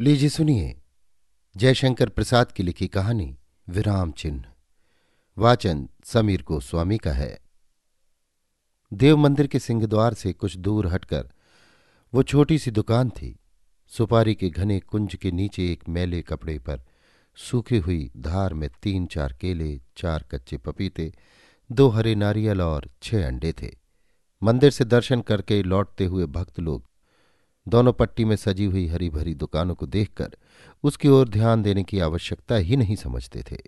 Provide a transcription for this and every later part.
लीजिए सुनिए, जयशंकर प्रसाद की लिखी कहानी, विराम चिन्ह। वाचन समीर गोस्वामी का है। देव मंदिर के सिंहद्वार से कुछ दूर हटकर वो छोटी सी दुकान थी। सुपारी के घने कुंज के नीचे एक मैले कपड़े पर सूखी हुई धार में तीन चार केले, चार कच्चे पपीते, दो हरे नारियल और छह अंडे थे। मंदिर से दर्शन करके लौटते हुए भक्त लोग दोनों पट्टी में सजी हुई हरी भरी दुकानों को देखकर उसकी ओर ध्यान देने की आवश्यकता ही नहीं समझते थे।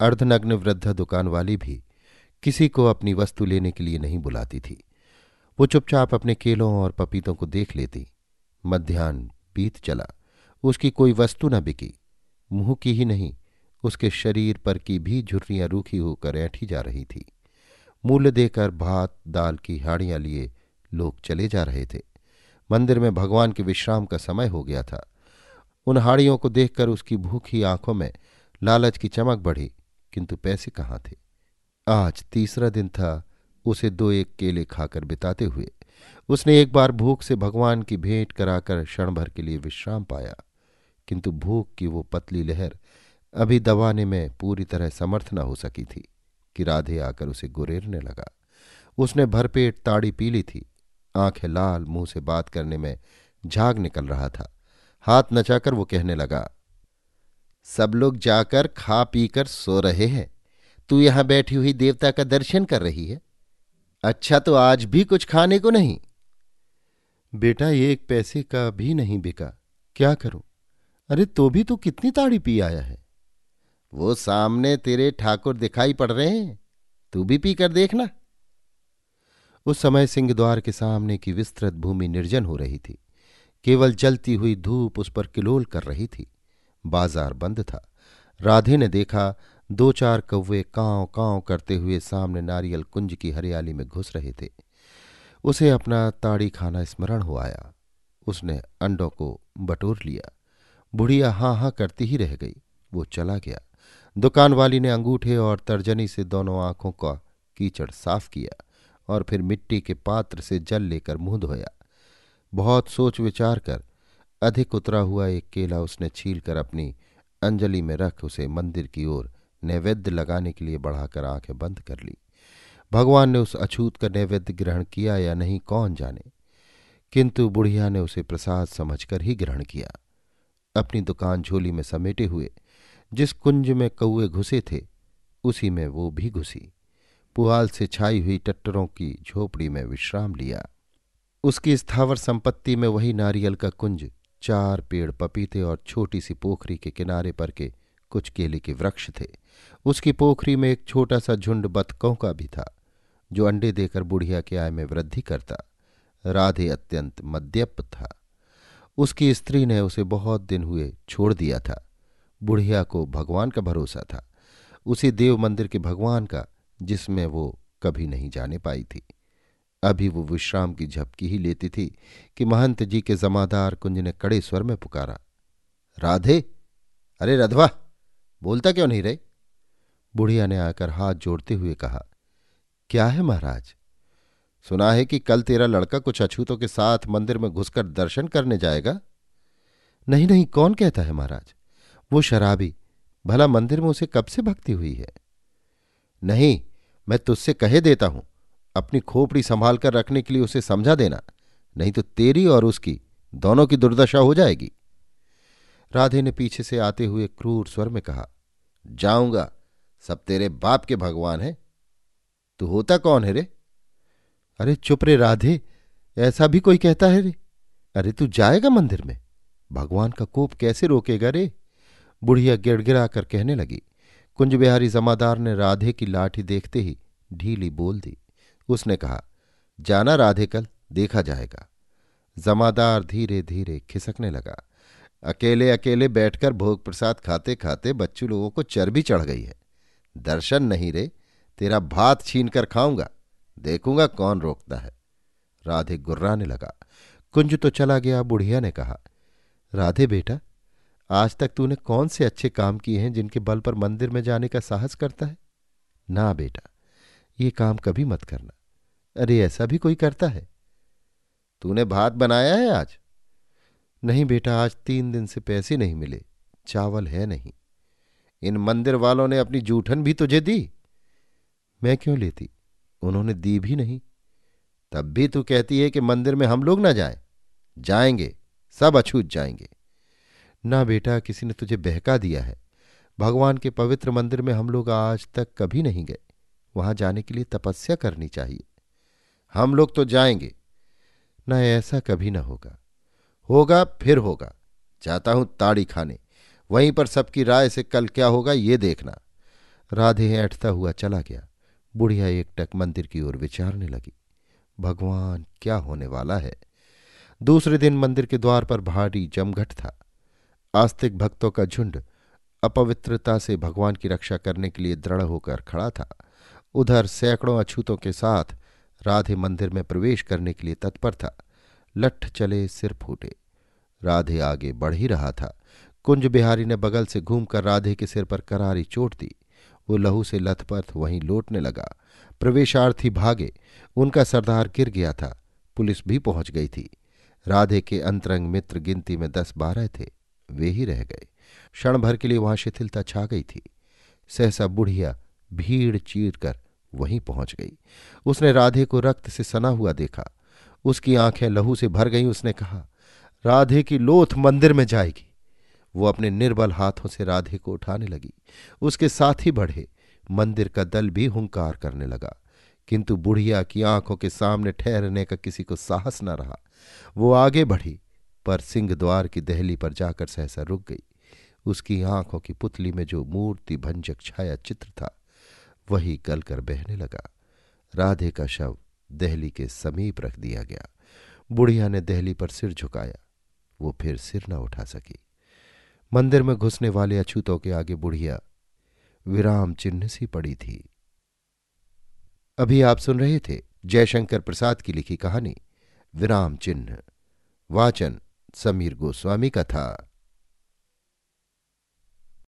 अर्धनग्न वृद्धा दुकान वाली भी किसी को अपनी वस्तु लेने के लिए नहीं बुलाती थी। वो चुपचाप अपने केलों और पपीतों को देख लेती। मध्यान्ह बीत चला। उसकी कोई वस्तु न बिकी। मुँह की ही नहीं, उसके शरीर पर की भी झुर्रियाँ रूखी होकर ऐठी जा रही थी। मूल्य देकर भात, दाल की हाड़ियाँ लिए लोग चले जा रहे थे। मंदिर में भगवान के विश्राम का समय हो गया था। उन हाड़ियों को देखकर उसकी भूखी आँखों में लालच की चमक बढ़ी, किंतु पैसे कहाँ थे? आज तीसरा दिन था, उसे दो एक केले खाकर बिताते हुए। उसने एक बार भूख से भगवान की भेंट कराकर क्षण भर के लिए विश्राम पाया, किंतु भूख की वो पतली लहर अभी दबाने में पूरी तरह समर्थ न हो सकी थी कि राधे आकर उसे गुरेरने लगा। उसने भरपेट ताड़ी पी ली थी आँखें लाल मुँह से बात करने में झाग निकल रहा था। हाथ नचाकर वो कहने लगा, सब लोग जाकर खा पीकर सो रहे हैं। तू यहाँ बैठी हुई देवता का दर्शन कर रही है। अच्छा तो आज भी कुछ खाने को नहीं। बेटा एक पैसे का भी नहीं बिका। क्या करूँ? अरे तो भी तू कितनी ताड़ी पी आया है। वो सामने तेरे ठाकुर दिखाई पड़ रहे हैं। तू भी पी कर देखना। उस समय सिंहद्वार के सामने की विस्तृत भूमि निर्जन हो रही थी। केवल जलती हुई धूप उस पर किलोल कर रही थी। बाज़ार बंद था। राधे ने देखा दो चार कौवे कांव कांव करते हुए सामने नारियल कुंज की हरियाली में घुस रहे थे। उसे अपना ताड़ी खाना स्मरण हो आया। उसने अंडों को बटोर लिया। बुढ़िया हाँ हाँ करती ही रह गई। वो चला गया। दुकान वाली ने अंगूठे और तर्जनी से दोनों आँखों का कीचड़ साफ़ किया। और फिर मिट्टी के पात्र से जल लेकर मुँह धोया। बहुत सोच विचार कर अधिक उतरा हुआ एक केला उसने छील कर अपनी अंजलि में रख उसे मंदिर की ओर नैवेद्य लगाने के लिए बढ़ाकर आँखें बंद कर ली। भगवान ने उस अछूत का नैवेद्य ग्रहण किया या नहीं कौन जाने। किंतु बुढ़िया ने उसे प्रसाद समझकर ही ग्रहण किया। अपनी दुकान झोली में समेटे हुए जिस कुंज में कौए घुसे थे, उसी में वो भी घुसी। पुआल से छाई हुई टट्टरों की झोपड़ी में विश्राम लिया। उसकी स्थावर संपत्ति में वही नारियल का कुंज, चार पेड़ पपीते और छोटी सी पोखरी के किनारे पर के कुछ केले के वृक्ष थे। उसकी पोखरी में एक छोटा सा झुंड बतकों का भी था, जो अंडे देकर बुढ़िया के आय में वृद्धि करता। राधे अत्यंत मद्यप था। उसकी स्त्री ने उसे बहुत दिन हुए छोड़ दिया था। बुढ़िया को भगवान का भरोसा था। उसी देव मंदिर के भगवान का जिसमें वो कभी नहीं जाने पाई थी। अभी वो विश्राम की झपकी ही लेती थी कि महंत जी के जमादार कुंज ने कड़े स्वर में पुकारा, राधे, अरे रधवा, बोलता क्यों नहीं रहे बुढ़िया ने आकर हाथ जोड़ते हुए कहा, क्या है महाराज? सुना है कि कल तेरा लड़का कुछ अछूतों के साथ मंदिर में घुसकर दर्शन करने जाएगा? नहीं नहीं, कौन कहता है महाराज? वो शराबी, भला मंदिर में उसे कब से भक्ति हुई है? नहीं मैं तुझसे कहे देता हूँ, अपनी खोपड़ी संभाल कर रखने के लिए उसे समझा देना, नहीं तो तेरी और उसकी दोनों की दुर्दशा हो जाएगी। राधे ने पीछे से आते हुए क्रूर स्वर में कहा, जाऊँगा, सब तेरे बाप के भगवान है। तू होता कौन है रे? अरे चुप रे राधे, ऐसा भी कोई कहता है रे? अरे तू जाएगा मंदिर में, भगवान का कोप कैसे रोकेगा रे? बुढ़िया गिड़गिड़ा कर कहने लगी। कुंज बिहारी जमादार ने राधे की लाठी देखते ही ढीली बोल दी। उसने कहा, जाना राधे कल, देखा जाएगा। जमादार धीरे धीरे खिसकने लगा। अकेले अकेले बैठकर भोग प्रसाद खाते खाते बच्चू लोगों को चर्बी चढ़ गई है। दर्शन नहीं रे, तेरा भात छीन कर खाऊँगा। देखूँगा कौन रोकता है। राधे गुर्राने लगा। कुंज तो चला गया, बुढ़िया ने कहा, राधे बेटा, आज तक तूने कौन से अच्छे काम किए हैं जिनके बल पर मंदिर में जाने का साहस करता है? ना बेटा ये काम कभी मत करना। अरे, ऐसा भी कोई करता है? तूने भात बनाया है आज? नहीं बेटा, आज तीन दिन से पैसे नहीं मिले। चावल है नहीं। इन मंदिर वालों ने अपनी जूठन भी तुझे दी। मैं क्यों लेती? उन्होंने दी भी नहीं। तब भी तू कहती है कि मंदिर में हम लोग ना जाएँ। जाएँगे, सब अछूत जाएँगे। ना बेटा, किसी ने तुझे बहका दिया है। भगवान के पवित्र मंदिर में हम लोग आज तक कभी नहीं गए। वहाँ जाने के लिए तपस्या करनी चाहिए। हम लोग तो जाएँगे। न ऐसा कभी ना होगा। होगा, फिर होगा। जाता हूँ ताड़ी खाने। वहीं पर सबकी राय से कल क्या होगा ये देखना। राधे ऐठता हुआ चला गया। बुढ़िया एकटक मंदिर की ओर विचारने लगी। भगवान, क्या होने वाला है? दूसरे दिन मंदिर के द्वार पर भारी जमघट था। आस्तिक भक्तों का झुंड अपवित्रता से भगवान की रक्षा करने के लिए दृढ़ होकर खड़ा था। उधर सैकड़ों अछूतों के साथ राधे मंदिर में प्रवेश करने के लिए तत्पर था। लठ चले, सिर फूटे। राधे आगे बढ़ ही रहा था। कुंज बिहारी ने बगल से घूमकर राधे के सिर पर करारी चोट दी। वो लहू से लथपथ वहीं लौटने लगा। प्रवेशार्थी भागे। उनका सरदार गिर गया था। पुलिस भी पहुँच गई थी। राधे के अंतरंग मित्र गिनती में दस बारह थे। वे ही रह गए। क्षण भर के लिए वहाँ शिथिलता छा गई थी। सहसा बुढ़िया भीड़ चीर कर वहीं पहुँच गई। उसने राधे को रक्त से सना हुआ देखा। उसकी आँखें लहू से भर गईं। उसने कहा, राधे की लोथ मंदिर में जाएगी। वो अपने निर्बल हाथों से राधे को उठाने लगी। उसके साथ ही बढ़े। मंदिर का दल भी हुंकार करने लगा। किंतु बुढ़िया की आँखों के सामने ठहरने का किसी को साहस न रहा। वो आगे बढ़ी, पर सिंह द्वार की दहली पर जाकर सहसा रुक गई। उसकी आँखों की पुतली में जो मूर्ति भंजक छाया चित्र था वही गलकर बहने लगा। राधे का शव दहली के समीप रख दिया गया। बुढ़िया ने दहली पर सिर झुकाया। वो फिर सिर न उठा सकी। मंदिर में घुसने वाले अछूतों के आगे बुढ़िया विराम चिन्ह सी पड़ी थी। अभी आप सुन रहे थे जयशंकर प्रसाद की लिखी कहानी, विराम चिन्ह। वाचन समीर गोस्वामी का था।